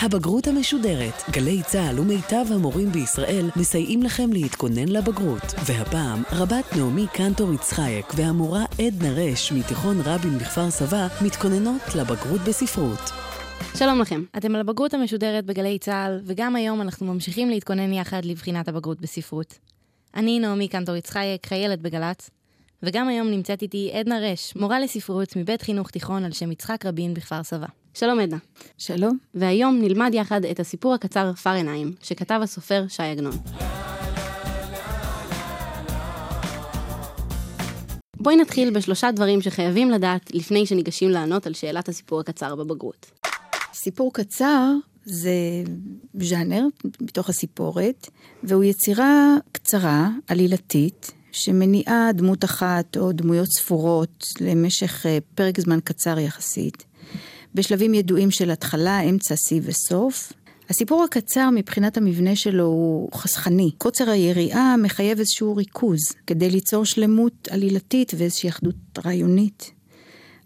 הבגרות המשודרת. גלי צה"ל ומיטב המורים בישראל מסייעים לכם להתכונן לבגרות. והפעם, רבת נעמי קנטור יצחייק והמורה עדנה רש מתיכון רבין בכפר סבא מתכוננות לבגרות בספרות. שלום לכם, אתם על הבגרות המשודרת בגלי צה"ל, וגם היום אנחנו ממשיכים להתכונן יחד לבחינת הבגרות בספרות. אני נעמי קנטור יצחייק, חיילת בגל"צ, וגם היום נמצאת איתי עדנה רש, מורה לספרות מבית חינוך תיכון על שם יצחק רבין בכפר סבא. שלום עדנה. שלום. והיום נלמד יחד את הסיפור הקצר פר עיניים, שכתב הסופר ש"י עגנון. בואי נתחיל בשלושה דברים שחייבים לדעת לפני שניגשים לענות על שאלת הסיפור הקצר בבגרות. סיפור קצר זה ז'אנר בתוך הסיפורת, והוא יצירה קצרה, עלילתית, שמניעה דמות אחת או דמויות ספורות למשך אה, פרק זמן קצר יחסית, בשלבים ידועים של התחלה, אמצע, שיא וסוף. הסיפור הקצר מבחינת המבנה שלו הוא חסכני. קוצר היריעה מחייב איזשהו ריכוז כדי ליצור שלמות עלילתית ואיזושהי אחדות רעיונית.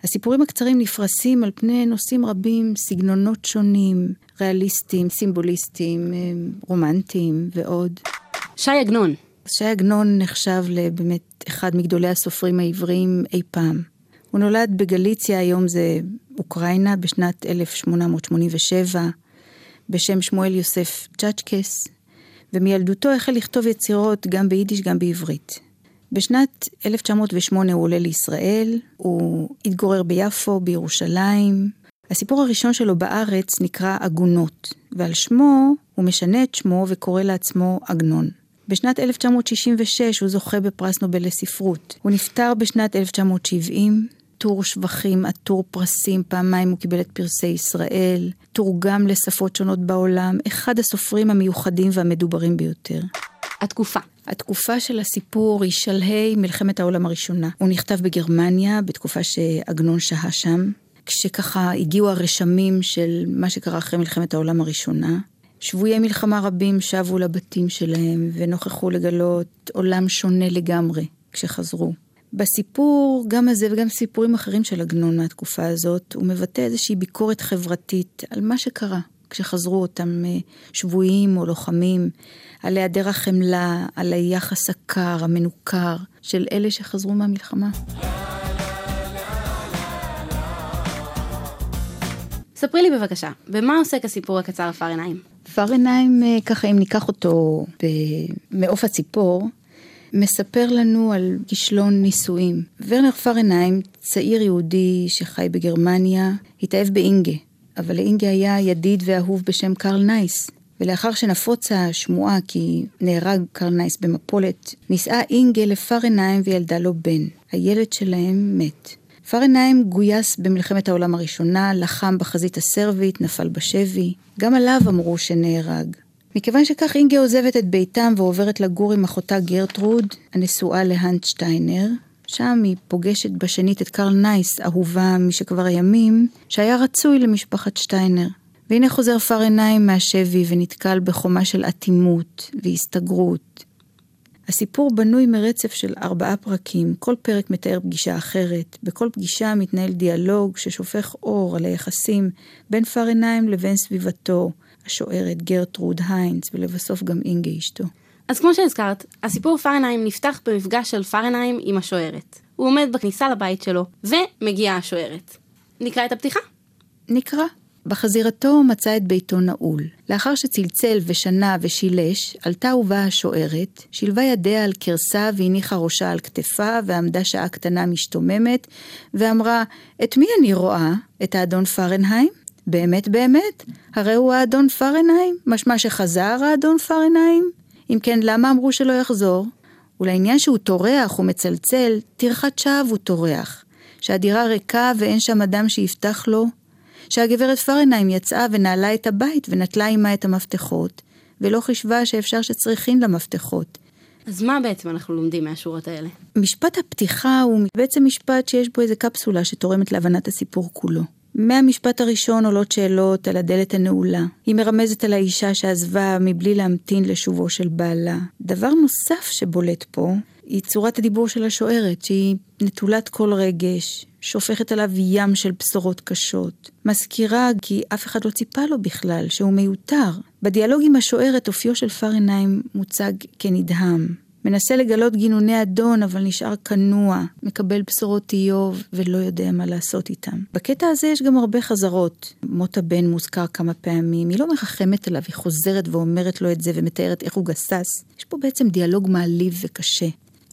הסיפורים הקצרים נפרסים על פני נושאים רבים, סגנונות שונים, ריאליסטיים, סימבוליסטיים, אה, רומנטיים ועוד. ש"י עגנון. ש"י עגנון נחשב לבאמת אחד מגדולי הסופרים העבריים אי פעם. הוא נולד בגליציה, היום זה אוקראינה, בשנת 1887, בשם שמואל יוסף צ'אצ'קס, ומילדותו החל לכתוב יצירות גם ביידיש גם בעברית. בשנת 1908 הוא עולה לישראל, הוא התגורר ביפו, בירושלים. הסיפור הראשון שלו בארץ נקרא עגונות, ועל שמו הוא משנה את שמו וקורא לעצמו עגנון. בשנת 1966 הוא זוכה בפרס נובל לספרות. הוא נפטר בשנת 1970, טור שבחים, עטור פרסים, פעמיים הוא קיבל את פרסי ישראל, תורגם לשפות שונות בעולם, אחד הסופרים המיוחדים והמדוברים ביותר. התקופה. התקופה של הסיפור היא שלהי מלחמת העולם הראשונה. הוא נכתב בגרמניה, בתקופה שעגנון שהה שם, כשככה הגיעו הרשמים של מה שקרה אחרי מלחמת העולם הראשונה. שבויי מלחמה רבים שבו לבתים שלהם ונוכחו לגלות עולם שונה לגמרי כשחזרו. בסיפור, גם הזה וגם סיפורים אחרים של עגנון מהתקופה הזאת, הוא מבטא איזושהי ביקורת חברתית על מה שקרה כשחזרו אותם אה, שבויים או לוחמים, על היעדר החמלה, על היחס הקר, המנוכר, של אלה שחזרו מהמלחמה. ספרי לי בבקשה, במה עוסק הסיפור הקצר פר עיניים? פר עיניים, אה, ככה אם ניקח אותו במעוף הציפור, מספר לנו על כישלון נישואים. ורנר פרנהיים, צעיר יהודי שחי בגרמניה, התאהב באינגה, אבל לאינגה היה ידיד ואהוב בשם קרל נייס. ולאחר שנפוצה השמועה כי נהרג קרל נייס במפולת, נישאה אינגה לפרנהיים וילדה לו בן. הילד שלהם מת. פרנהיים גויס במלחמת העולם הראשונה, לחם בחזית הסרבית, נפל בשבי. גם עליו אמרו שנהרג. מכיוון שכך אינגה עוזבת את ביתם ועוברת לגור עם אחותה גרטרוד, הנשואה להיינס שטיינר. שם היא פוגשת בשנית את קרל נייס, אהובה משכבר הימים, שהיה רצוי למשפחת שטיינר. והנה חוזר פרנהיים מהשבי ונתקל בחומה של אטימות והסתגרות. הסיפור בנוי מרצף של ארבעה פרקים, כל פרק מתאר פגישה אחרת. בכל פגישה מתנהל דיאלוג ששופך אור על היחסים בין פר עיניים לבין סביבתו, השוערת גרטרוד היינץ, ולבסוף גם אינגה אשתו. אז כמו שהזכרת, הסיפור פרנהיים נפתח במפגש של פרנהיים עם השוערת. הוא עומד בכניסה לבית שלו, ומגיעה השוערת. נקרא את הפתיחה? נקרא. בחזירתו מצא את ביתו נעול. לאחר שצלצל ושנה ושילש, עלתה ובאה השוערת, שילבה ידיה על כרסה והניחה ראשה על כתפה, ועמדה שעה קטנה משתוממת, ואמרה, את מי אני רואה? את האדון פרנהיים? באמת באמת? הרי הוא האדון פרנהיים? משמע שחזר האדון פרנהיים? אם כן, למה אמרו שלא יחזור? ולעניין שהוא טורח ומצלצל, טרחת שווא הוא טורח. שהדירה ריקה ואין שם אדם שיפתח לו, שהגברת פרנהיים יצאה ונעלה את הבית ונטלה עימה את המפתחות, ולא חישבה שאפשר שצריכין למפתחות. אז מה בעצם אנחנו לומדים מהשורות האלה? משפט הפתיחה הוא בעצם משפט שיש בו איזה קפסולה שתורמת להבנת הסיפור כולו. מהמשפט הראשון עולות שאלות על הדלת הנעולה. היא מרמזת על האישה שעזבה מבלי להמתין לשובו של בעלה. דבר נוסף שבולט פה, היא צורת הדיבור של השוערת, שהיא נטולת כל רגש, שופכת עליו ים של בשורות קשות. מזכירה כי אף אחד לא ציפה לו בכלל, שהוא מיותר. בדיאלוג עם השוערת, אופיו של פרנהיים מוצג כנדהם. מנסה לגלות גינוני אדון, אבל נשאר כנוע, מקבל בשורות איוב ולא יודע מה לעשות איתם. בקטע הזה יש גם הרבה חזרות. מות הבן מוזכר כמה פעמים, היא לא מרחמת עליו, היא חוזרת ואומרת לו את זה ומתארת איך הוא גסס. יש פה בעצם דיאלוג מעליב וקשה.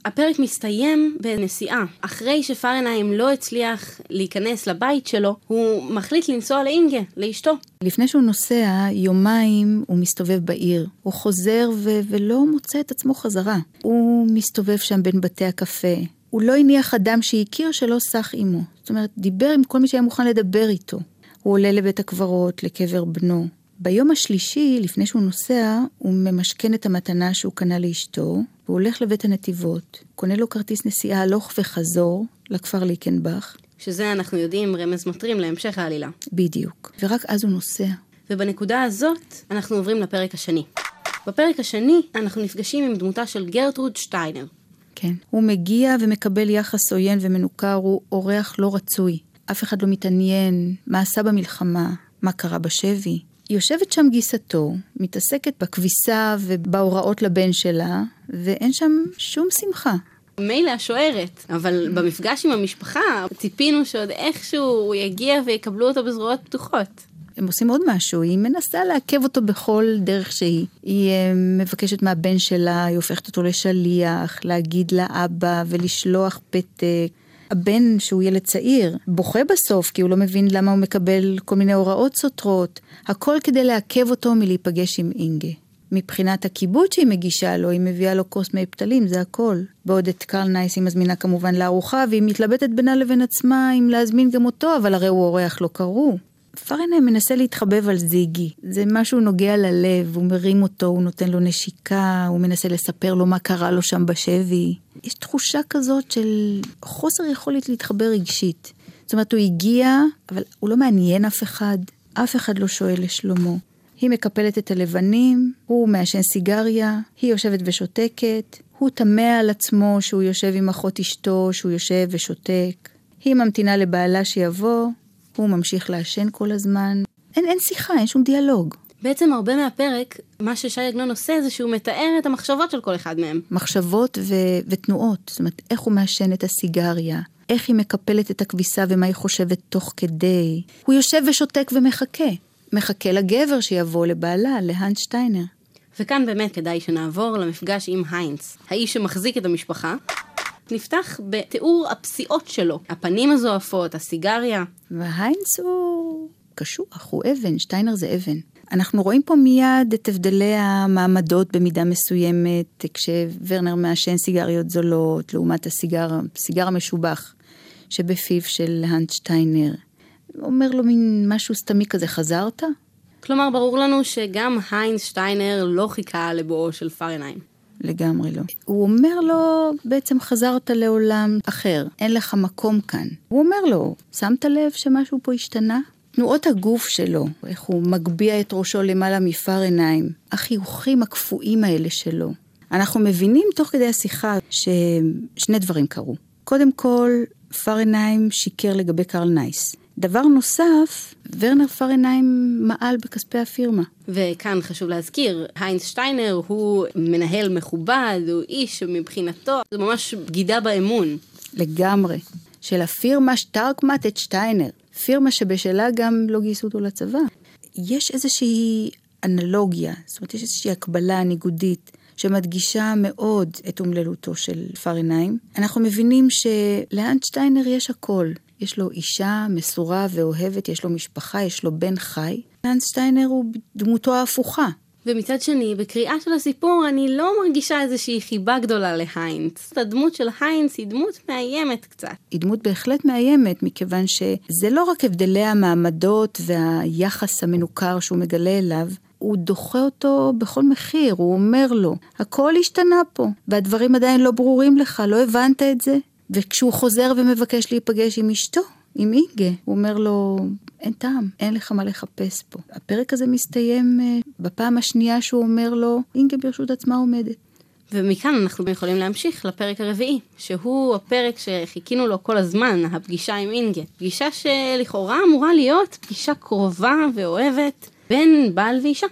הפרק מסתיים בנסיעה. אחרי שפרנהיים לא הצליח להיכנס לבית שלו, הוא מחליט לנסוע לאינגה, לאשתו. לפני שהוא נוסע, יומיים הוא מסתובב בעיר. הוא חוזר ו- ולא מוצא את עצמו חזרה. הוא מסתובב שם בין בתי הקפה. הוא לא הניח אדם שהכיר שלא סח עמו. זאת אומרת, דיבר עם כל מי שהיה מוכן לדבר איתו. הוא עולה לבית הקברות, לקבר בנו. ביום השלישי, לפני שהוא נוסע, הוא ממשכן את המתנה שהוא קנה לאשתו, והוא הולך לבית הנתיבות, קונה לו כרטיס נסיעה הלוך וחזור לכפר ליקנבך. שזה אנחנו יודעים רמז מטרים להמשך העלילה. בדיוק. ורק אז הוא נוסע. ובנקודה הזאת אנחנו עוברים לפרק השני. בפרק השני אנחנו נפגשים עם דמותה של גרטרוד שטיינר. כן. הוא מגיע ומקבל יחס עוין ומנוכר, הוא אורח לא רצוי. אף אחד לא מתעניין מה עשה במלחמה, מה קרה בשבי. יושבת שם גיסתו, מתעסקת בכביסה ובהוראות לבן שלה, ואין שם שום שמחה. מילא השוערת, אבל במפגש עם המשפחה ציפינו שעוד איכשהו הוא יגיע ויקבלו אותו בזרועות פתוחות. הם עושים עוד משהו, היא מנסה לעכב אותו בכל דרך שהיא. היא אה, מבקשת מהבן שלה, היא הופכת אותו לשליח, להגיד לאבא ולשלוח פתק. הבן, שהוא ילד צעיר, בוכה בסוף כי הוא לא מבין למה הוא מקבל כל מיני הוראות סותרות. הכל כדי לעכב אותו מלהיפגש עם אינגה. מבחינת הכיבוד שהיא מגישה לו, היא מביאה לו כוס מי פתלים, זה הכל. בעוד את קרל נייס היא מזמינה כמובן לארוחה, והיא מתלבטת בינה לבין עצמה אם להזמין גם אותו, אבל הרי הוא אורח לא קראו. פרנה מנסה להתחבב על זיגי. זה משהו נוגע ללב, הוא מרים אותו, הוא נותן לו נשיקה, הוא מנסה לספר לו מה קרה לו שם בשבי. יש תחושה כזאת של חוסר יכולת להתחבר רגשית. זאת אומרת, הוא הגיע, אבל הוא לא מעניין אף אחד, אף אחד לא שואל לשלומו. היא מקפלת את הלבנים, הוא מעשן סיגריה, היא יושבת ושותקת, הוא תמה על עצמו שהוא יושב עם אחות אשתו, שהוא יושב ושותק. היא ממתינה לבעלה שיבוא, הוא ממשיך לעשן כל הזמן. אין, אין שיחה, אין שום דיאלוג. בעצם הרבה מהפרק, מה ששי עגנון עושה זה שהוא מתאר את המחשבות של כל אחד מהם. מחשבות ו- ותנועות, זאת אומרת, איך הוא מעשן את הסיגריה, איך היא מקפלת את הכביסה ומה היא חושבת תוך כדי. הוא יושב ושותק ומחכה. מחכה לגבר שיבוא לבעלה, להאנס שטיינר. וכאן באמת כדאי שנעבור למפגש עם היינץ, האיש שמחזיק את המשפחה. נפתח בתיאור הפסיעות שלו, הפנים הזועפות, הסיגריה. והיינץ הוא קשוח, הוא אבן, שטיינר זה אבן. אנחנו רואים פה מיד את הבדלי המעמדות במידה מסוימת, כשוורנר מעשן סיגריות זולות, לעומת הסיגר, הסיגר המשובח שבפיו של האנט שטיינר. אומר לו מין משהו סתמי כזה, חזרת? כלומר, ברור לנו שגם היינס שטיינר לא חיכה לבואו של פרנהיים. לגמרי לא. הוא אומר לו, בעצם חזרת לעולם אחר, אין לך מקום כאן. הוא אומר לו, שמת לב שמשהו פה השתנה? תנועות הגוף שלו, איך הוא מגביה את ראשו למעלה מפר עיניים, החיוכים הקפואים האלה שלו. אנחנו מבינים תוך כדי השיחה ששני דברים קרו. קודם כל, פרנהיים שיקר לגבי קרל נייס. דבר נוסף, ורנר פרנהיים מעל בכספי הפירמה. וכאן חשוב להזכיר, היינס שטיינר הוא מנהל מכובד, הוא איש שמבחינתו, זה ממש בגידה באמון. לגמרי. של הפירמה שטרקמט את שטיינר. פירמה שבשלה גם לא גייסו אותו לצבא. יש איזושהי אנלוגיה, זאת אומרת, יש איזושהי הקבלה ניגודית. שמדגישה מאוד את אומללותו של פרנהיים. אנחנו מבינים שלאנט שטיינר יש הכל. יש לו אישה מסורה ואוהבת, יש לו משפחה, יש לו בן חי. לאנט שטיינר הוא דמותו ההפוכה. ומצד שני, בקריאה של הסיפור אני לא מרגישה איזושהי חיבה גדולה להיינץ. הדמות של היינץ היא דמות מאיימת קצת. היא דמות בהחלט מאיימת, מכיוון שזה לא רק הבדלי המעמדות והיחס המנוכר שהוא מגלה אליו, הוא דוחה אותו בכל מחיר, הוא אומר לו, הכל השתנה פה, והדברים עדיין לא ברורים לך, לא הבנת את זה? וכשהוא חוזר ומבקש להיפגש עם אשתו, עם אינגה, הוא אומר לו, אין טעם, אין לך מה לחפש פה. הפרק הזה מסתיים uh, בפעם השנייה שהוא אומר לו, אינגה ברשות עצמה עומדת. ומכאן אנחנו יכולים להמשיך לפרק הרביעי, שהוא הפרק שחיכינו לו כל הזמן, הפגישה עם אינגה. פגישה שלכאורה אמורה להיות פגישה קרובה ואוהבת בין בעל ואישה.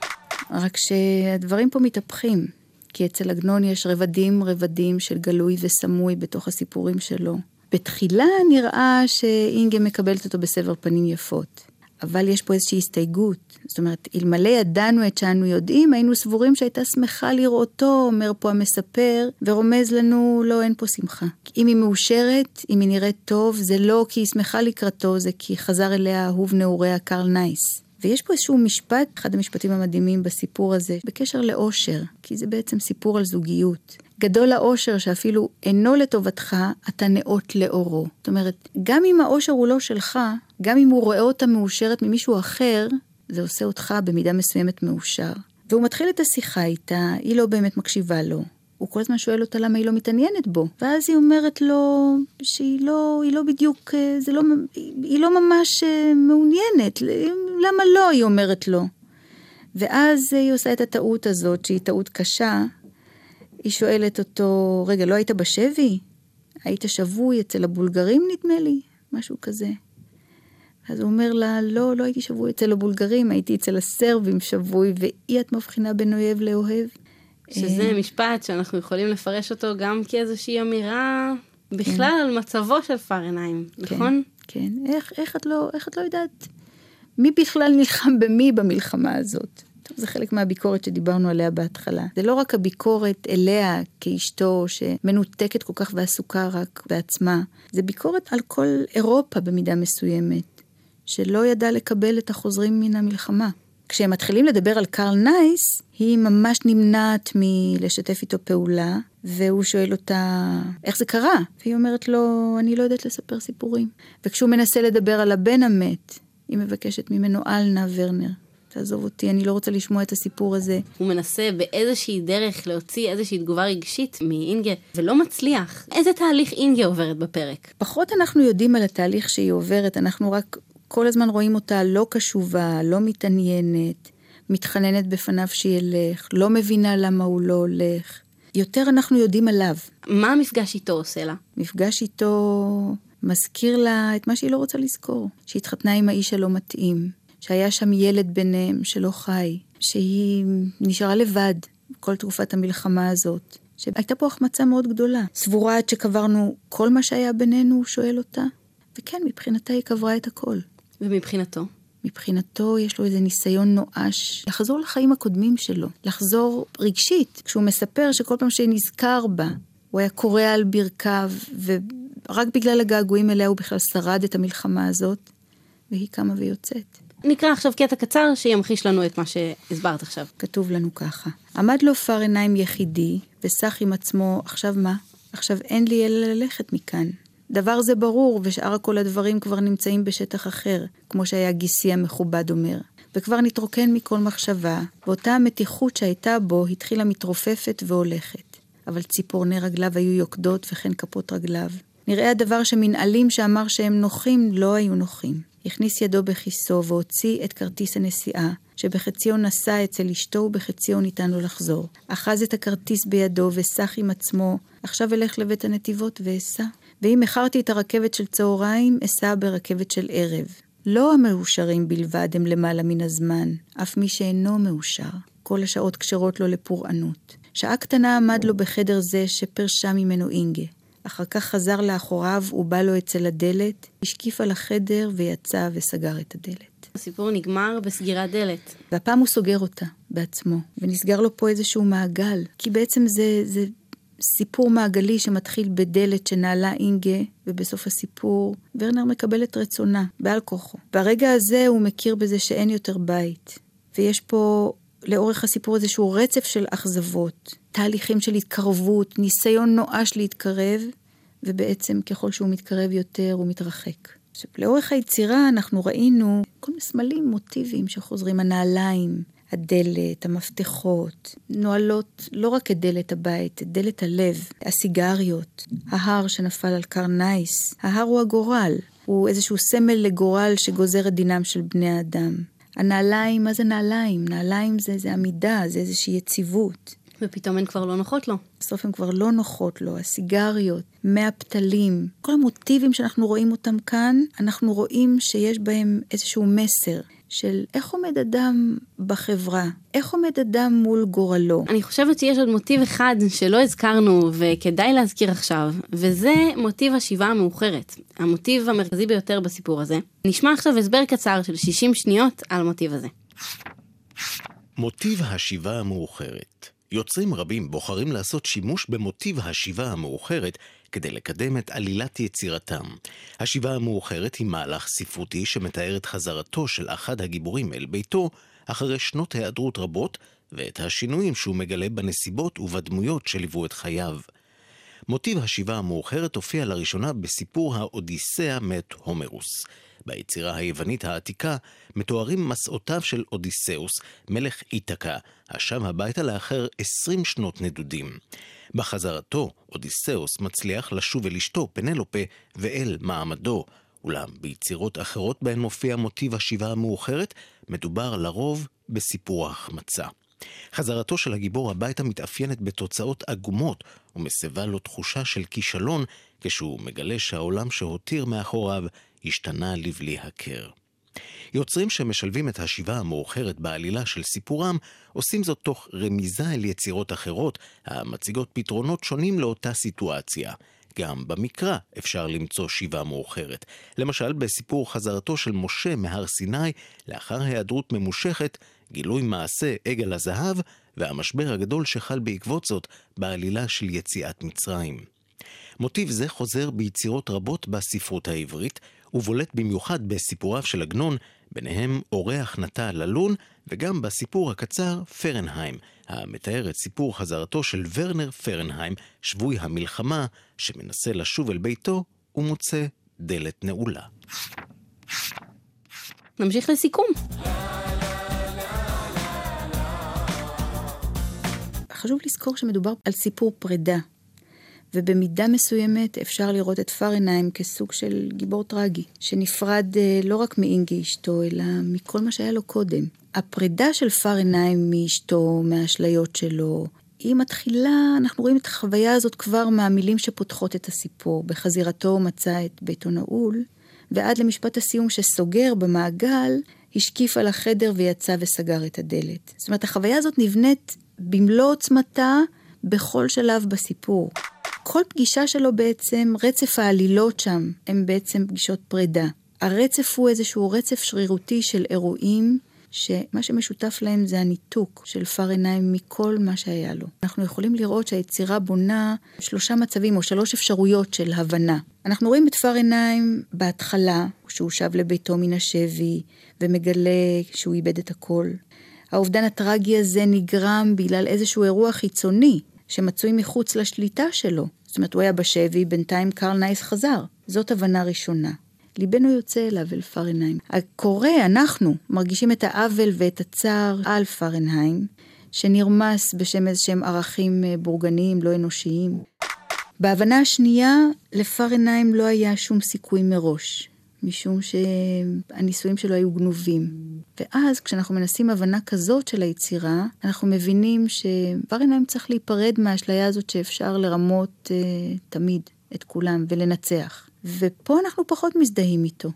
רק שהדברים פה מתהפכים, כי אצל עגנון יש רבדים רבדים של גלוי וסמוי בתוך הסיפורים שלו. בתחילה נראה שאינגה מקבלת אותו בסבר פנים יפות. אבל יש פה איזושהי הסתייגות. זאת אומרת, אלמלא ידענו את שאנו יודעים, היינו סבורים שהייתה שמחה לראותו, אומר פה המספר, ורומז לנו, לא, אין פה שמחה. אם היא מאושרת, אם היא נראית טוב, זה לא כי היא שמחה לקראתו, זה כי חזר אליה אהוב נעוריה קרל נייס. ויש פה איזשהו משפט, אחד המשפטים המדהימים בסיפור הזה, בקשר לאושר, כי זה בעצם סיפור על זוגיות. גדול האושר שאפילו אינו לטובתך, אתה נאות לאורו. זאת אומרת, גם אם האושר הוא לא שלך, גם אם הוא רואה אותה מאושרת ממישהו אחר, זה עושה אותך במידה מסוימת מאושר. והוא מתחיל את השיחה איתה, היא לא באמת מקשיבה לו. הוא כל הזמן שואל אותה למה היא לא מתעניינת בו. ואז היא אומרת לו שהיא לא, היא לא בדיוק, אה, זה לא, היא לא ממש אה, מעוניינת. למה לא? היא אומרת לו. ואז היא עושה את הטעות הזאת, שהיא טעות קשה, היא שואלת אותו, רגע, לא היית בשבי? היית שבוי אצל הבולגרים נדמה לי? משהו כזה. אז הוא אומר לה, לא, לא הייתי שבוי אצל הבולגרים, הייתי אצל הסרבים שבוי, ואי את מבחינה בין אויב לאוהב. שזה אה, משפט שאנחנו יכולים לפרש אותו גם כאיזושהי אמירה בכלל כן. על מצבו של פארנהיים, כן, נכון? כן, איך, איך, את לא, איך את לא יודעת מי בכלל נלחם במי במלחמה הזאת? טוב, זה חלק מהביקורת שדיברנו עליה בהתחלה. זה לא רק הביקורת אליה כאשתו שמנותקת כל כך ועסוקה רק בעצמה, זה ביקורת על כל אירופה במידה מסוימת, שלא ידעה לקבל את החוזרים מן המלחמה. כשהם מתחילים לדבר על קרל נייס, היא ממש נמנעת מלשתף איתו פעולה, והוא שואל אותה, איך זה קרה? והיא אומרת לו, אני לא יודעת לספר סיפורים. וכשהוא מנסה לדבר על הבן המת, היא מבקשת ממנו, אל נא ורנר, תעזוב אותי, אני לא רוצה לשמוע את הסיפור הזה. הוא מנסה באיזושהי דרך להוציא איזושהי תגובה רגשית מאינגה, ולא מצליח. איזה תהליך אינגה עוברת בפרק? פחות אנחנו יודעים על התהליך שהיא עוברת, אנחנו רק כל הזמן רואים אותה לא קשובה, לא מתעניינת, מתחננת בפניו שילך, לא מבינה למה הוא לא הולך. יותר אנחנו יודעים עליו. מה המפגש איתו עושה לה? מפגש איתו מזכיר לה את מה שהיא לא רוצה לזכור. שהתחתנה עם האיש הלא מתאים, שהיה שם ילד ביניהם שלא חי, שהיא נשארה לבד כל תקופת המלחמה הזאת, שהייתה פה החמצה מאוד גדולה. סבורה עד שקברנו כל מה שהיה בינינו, הוא שואל אותה, וכן, מבחינתה היא קברה את הכל. ומבחינתו? מבחינתו יש לו איזה ניסיון נואש לחזור לחיים הקודמים שלו, לחזור רגשית. כשהוא מספר שכל פעם שנזכר בה, הוא היה קורע על ברכיו, ורק בגלל הגעגועים אליה הוא בכלל שרד את המלחמה הזאת, והיא קמה ויוצאת. נקרא עכשיו קטע קצר שימחיש לנו את מה שהסברת עכשיו. כתוב לנו ככה: עמד לו פר עיניים יחידי, וסח עם עצמו, עכשיו מה? עכשיו אין לי אלא ללכת מכאן. דבר זה ברור, ושאר כל הדברים כבר נמצאים בשטח אחר, כמו שהיה גיסי המכובד אומר. וכבר נתרוקן מכל מחשבה, ואותה המתיחות שהייתה בו התחילה מתרופפת והולכת. אבל ציפורני רגליו היו יוקדות וכן כפות רגליו. נראה הדבר שמנהלים שאמר שהם נוחים, לא היו נוחים. הכניס ידו בכיסו והוציא את כרטיס הנסיעה, שבחציו נסע אצל אשתו ובחציו ניתן לו לחזור. אחז את הכרטיס בידו וסח עם עצמו, עכשיו אלך לבית הנתיבות ואסע. ואם איחרתי את הרכבת של צהריים, אסע ברכבת של ערב. לא המאושרים בלבד הם למעלה מן הזמן, אף מי שאינו מאושר. כל השעות כשרות לו לפורענות. שעה קטנה עמד לו בחדר זה שפרשה ממנו אינגה. אחר כך חזר לאחוריו ובא לו אצל הדלת, השקיף על החדר ויצא וסגר את הדלת. הסיפור נגמר בסגירת דלת. והפעם הוא סוגר אותה בעצמו, ונסגר לו פה איזשהו מעגל, כי בעצם זה, זה סיפור מעגלי שמתחיל בדלת שנעלה אינגה, ובסוף הסיפור ורנר מקבל את רצונה, בעל כוחו. ברגע הזה הוא מכיר בזה שאין יותר בית. ויש פה לאורך הסיפור איזשהו רצף של אכזבות, תהליכים של התקרבות, ניסיון נואש להתקרב, ובעצם ככל שהוא מתקרב יותר הוא מתרחק. עכשיו, לאורך היצירה אנחנו ראינו כל מיני סמלים, מוטיבים שחוזרים, הנעליים, הדלת, המפתחות, נועלות לא רק את דלת הבית, את דלת הלב, הסיגריות, ההר שנפל על קרל נייס. ההר הוא הגורל, הוא איזשהו סמל לגורל שגוזר את דינם של בני האדם. הנעליים, מה זה נעליים? נעליים זה, זה עמידה, זה איזושהי יציבות. ופתאום הן כבר לא נוחות לו. בסוף הן כבר לא נוחות לו, הסיגריות, מהפתלים, כל המוטיבים שאנחנו רואים אותם כאן, אנחנו רואים שיש בהם איזשהו מסר. של איך עומד אדם בחברה, איך עומד אדם מול גורלו. אני חושבת שיש עוד מוטיב אחד שלא הזכרנו וכדאי להזכיר עכשיו, וזה מוטיב השיבה המאוחרת, המוטיב המרכזי ביותר בסיפור הזה. נשמע עכשיו הסבר קצר של 60 שניות על המוטיב הזה. מוטיב השיבה המאוחרת יוצרים רבים בוחרים לעשות שימוש במוטיב השיבה המאוחרת כדי לקדם את עלילת יצירתם. השיבה המאוחרת היא מהלך ספרותי שמתאר את חזרתו של אחד הגיבורים אל ביתו אחרי שנות היעדרות רבות ואת השינויים שהוא מגלה בנסיבות ובדמויות שליוו את חייו. מוטיב השיבה המאוחרת הופיע לראשונה בסיפור האודיסאה מת הומרוס. ביצירה היוונית העתיקה מתוארים מסעותיו של אודיסאוס, מלך איתקה, השב הביתה לאחר עשרים שנות נדודים. בחזרתו, אודיסאוס מצליח לשוב אל אשתו, פנלופה, ואל מעמדו. אולם ביצירות אחרות בהן מופיע מוטיב השיבה המאוחרת, מדובר לרוב בסיפור ההחמצה. חזרתו של הגיבור הביתה מתאפיינת בתוצאות עגומות ומסבה לו תחושה של כישלון כשהוא מגלה שהעולם שהותיר מאחוריו השתנה לבלי הכר. יוצרים שמשלבים את השיבה המאוחרת בעלילה של סיפורם, עושים זאת תוך רמיזה אל יצירות אחרות, המציגות פתרונות שונים לאותה סיטואציה. גם במקרא אפשר למצוא שיבה מאוחרת. למשל, בסיפור חזרתו של משה מהר סיני, לאחר היעדרות ממושכת, גילוי מעשה עגל הזהב, והמשבר הגדול שחל בעקבות זאת בעלילה של יציאת מצרים. מוטיב זה חוזר ביצירות רבות בספרות העברית, ובולט במיוחד בסיפוריו של עגנון, ביניהם אורח נטע ללון, וגם בסיפור הקצר פרנהיים, המתאר את סיפור חזרתו של ורנר פרנהיים, שבוי המלחמה, שמנסה לשוב אל ביתו ומוצא דלת נעולה. נמשיך לסיכום. חשוב לזכור שמדובר על סיפור פרידה, ובמידה מסוימת אפשר לראות את פרנהיים כסוג של גיבור טרגי, שנפרד אה, לא רק מאינגי אשתו, אלא מכל מה שהיה לו קודם. הפרידה של פרנהיים מאשתו, מהאשליות שלו, היא מתחילה, אנחנו רואים את החוויה הזאת כבר מהמילים שפותחות את הסיפור. בחזירתו הוא מצא את ביתו נעול, ועד למשפט הסיום שסוגר במעגל, השקיף על החדר ויצא וסגר את הדלת. זאת אומרת, החוויה הזאת נבנית במלוא עוצמתה בכל שלב בסיפור. כל פגישה שלו בעצם, רצף העלילות שם, הם בעצם פגישות פרידה. הרצף הוא איזשהו רצף שרירותי של אירועים, שמה שמשותף להם זה הניתוק של פרנהיים מכל מה שהיה לו. אנחנו יכולים לראות שהיצירה בונה שלושה מצבים או שלוש אפשרויות של הבנה. אנחנו רואים את פרנהיים בהתחלה, שהוא שב לביתו מן השבי ומגלה שהוא איבד את הכל. האובדן הטרגי הזה נגרם בגלל איזשהו אירוע חיצוני שמצוי מחוץ לשליטה שלו. זאת אומרת, הוא היה בשבי, בינתיים קרל נייס חזר. זאת הבנה ראשונה. ליבנו יוצא אליו, אל פרנהיים. הקורא, אנחנו, מרגישים את העוול ואת הצער על פרנהיים, שנרמס בשם איזשהם ערכים אה, בורגניים, לא אנושיים. בהבנה השנייה, לפרנהיים לא היה שום סיכוי מראש. משום שהניסויים שלו היו גנובים. ואז כשאנחנו מנסים הבנה כזאת של היצירה, אנחנו מבינים שבר עיניים צריך להיפרד מהאשליה הזאת שאפשר לרמות אה, תמיד את כולם ולנצח. ופה אנחנו פחות מזדהים איתו.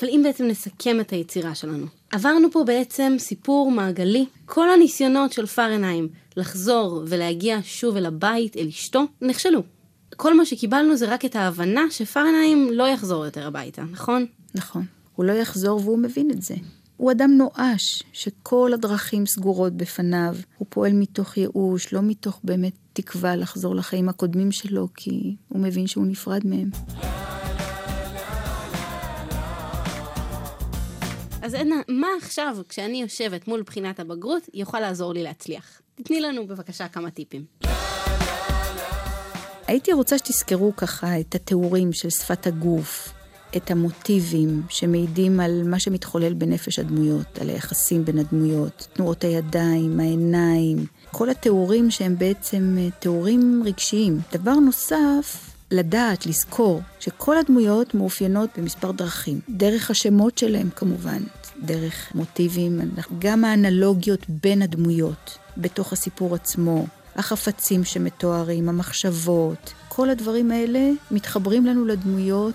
אבל אם בעצם נסכם את היצירה שלנו, עברנו פה בעצם סיפור מעגלי. כל הניסיונות של פרנהיים לחזור ולהגיע שוב אל הבית, אל אשתו, נכשלו. כל מה שקיבלנו זה רק את ההבנה שפרנהיים לא יחזור יותר הביתה, נכון? נכון. הוא לא יחזור והוא מבין את זה. הוא אדם נואש, שכל הדרכים סגורות בפניו. הוא פועל מתוך ייאוש, לא מתוך באמת תקווה לחזור לחיים הקודמים שלו, כי הוא מבין שהוא נפרד מהם. אז עדנה, מה עכשיו, כשאני יושבת מול בחינת הבגרות, יוכל לעזור לי להצליח? תתני לנו בבקשה כמה טיפים. הייתי רוצה שתזכרו ככה את התיאורים של שפת הגוף, את המוטיבים שמעידים על מה שמתחולל בנפש הדמויות, על היחסים בין הדמויות, תנועות הידיים, העיניים, כל התיאורים שהם בעצם אה, תיאורים רגשיים. דבר נוסף, לדעת, לזכור, שכל הדמויות מאופיינות במספר דרכים. דרך השמות שלהם כמובן, דרך מוטיבים, גם האנלוגיות בין הדמויות בתוך הסיפור עצמו. החפצים שמתוארים, המחשבות, כל הדברים האלה מתחברים לנו לדמויות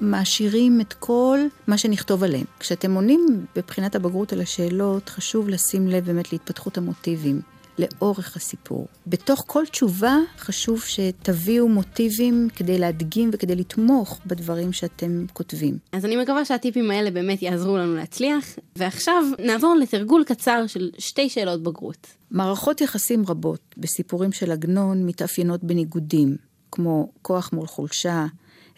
ומעשירים את כל מה שנכתוב עליהם. כשאתם עונים בבחינת הבגרות על השאלות, חשוב לשים לב באמת להתפתחות המוטיבים. לאורך הסיפור. בתוך כל תשובה חשוב שתביאו מוטיבים כדי להדגים וכדי לתמוך בדברים שאתם כותבים. אז אני מקווה שהטיפים האלה באמת יעזרו לנו להצליח. ועכשיו נעבור לתרגול קצר של שתי שאלות בגרות. מערכות יחסים רבות בסיפורים של עגנון מתאפיינות בניגודים, כמו כוח מול חולשה,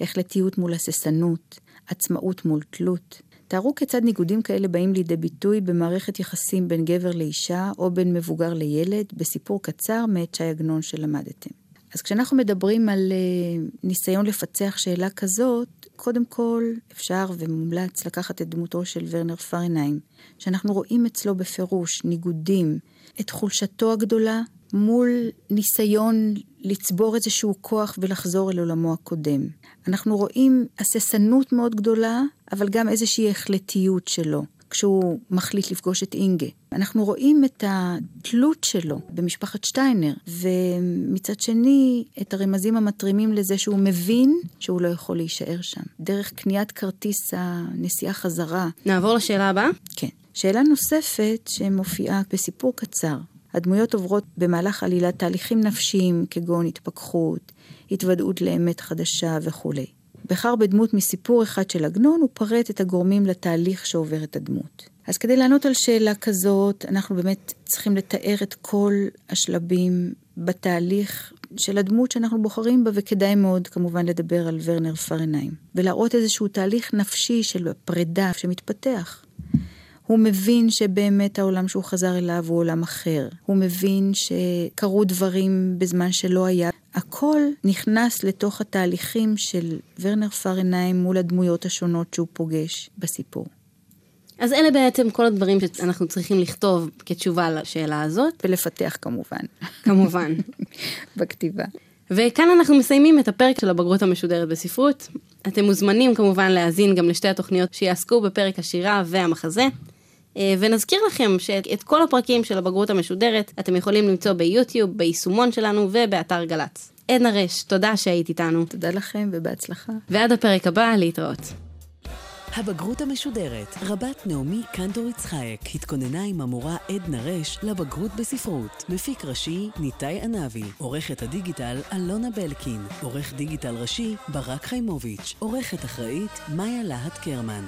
החלטיות מול הססנות, עצמאות מול תלות. תארו כיצד ניגודים כאלה באים לידי ביטוי במערכת יחסים בין גבר לאישה או בין מבוגר לילד, בסיפור קצר מאת שי עגנון שלמדתם. אז כשאנחנו מדברים על uh, ניסיון לפצח שאלה כזאת, קודם כל אפשר ומומלץ לקחת את דמותו של ורנר פרנהיים, שאנחנו רואים אצלו בפירוש ניגודים, את חולשתו הגדולה מול ניסיון לצבור איזשהו כוח ולחזור אל עולמו הקודם. אנחנו רואים הססנות מאוד גדולה, אבל גם איזושהי החלטיות שלו. כשהוא מחליט לפגוש את אינגה. אנחנו רואים את התלות שלו במשפחת שטיינר, ומצד שני, את הרמזים המתרימים לזה שהוא מבין שהוא לא יכול להישאר שם. דרך קניית כרטיס הנסיעה חזרה. נעבור לשאלה הבאה? כן. שאלה נוספת שמופיעה בסיפור קצר. הדמויות עוברות במהלך עלילת תהליכים נפשיים כגון התפכחות, התוודעות לאמת חדשה וכולי. בחר בדמות מסיפור אחד של עגנון, הוא פרט את הגורמים לתהליך שעוברת הדמות. אז כדי לענות על שאלה כזאת, אנחנו באמת צריכים לתאר את כל השלבים בתהליך של הדמות שאנחנו בוחרים בה, וכדאי מאוד כמובן לדבר על ורנר פרנהיים. ולהראות איזשהו תהליך נפשי של פרידה שמתפתח. הוא מבין שבאמת העולם שהוא חזר אליו הוא עולם אחר. הוא מבין שקרו דברים בזמן שלא היה. הכל נכנס לתוך התהליכים של ורנר פרנהיים מול הדמויות השונות שהוא פוגש בסיפור. אז אלה בעצם כל הדברים שאנחנו צריכים לכתוב כתשובה לשאלה הזאת. ולפתח כמובן. כמובן. בכתיבה. וכאן אנחנו מסיימים את הפרק של הבגרות המשודרת בספרות. אתם מוזמנים כמובן להאזין גם לשתי התוכניות שיעסקו בפרק השירה והמחזה. אה, ונזכיר לכם שאת כל הפרקים של הבגרות המשודרת אתם יכולים למצוא ביוטיוב, ביישומון שלנו ובאתר גל"צ. עדנה רש, תודה שהיית איתנו. תודה לכם ובהצלחה. ועד הפרק הבא, להתראות. הבגרות המשודרת, רבת נעמי קנטור יצחייק, התכוננה עם המורה עדנה רש לבגרות בספרות. מפיק ראשי, ניתאי ענבי. עורכת הדיגיטל, אלונה בלקין. עורך דיגיטל ראשי, ברק חיימוביץ'. עורכת אחראית, מאיה להט קרמן.